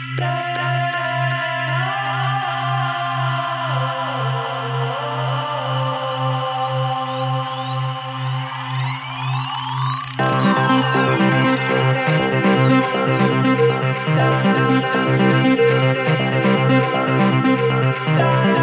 Stop. stop, stop, stop,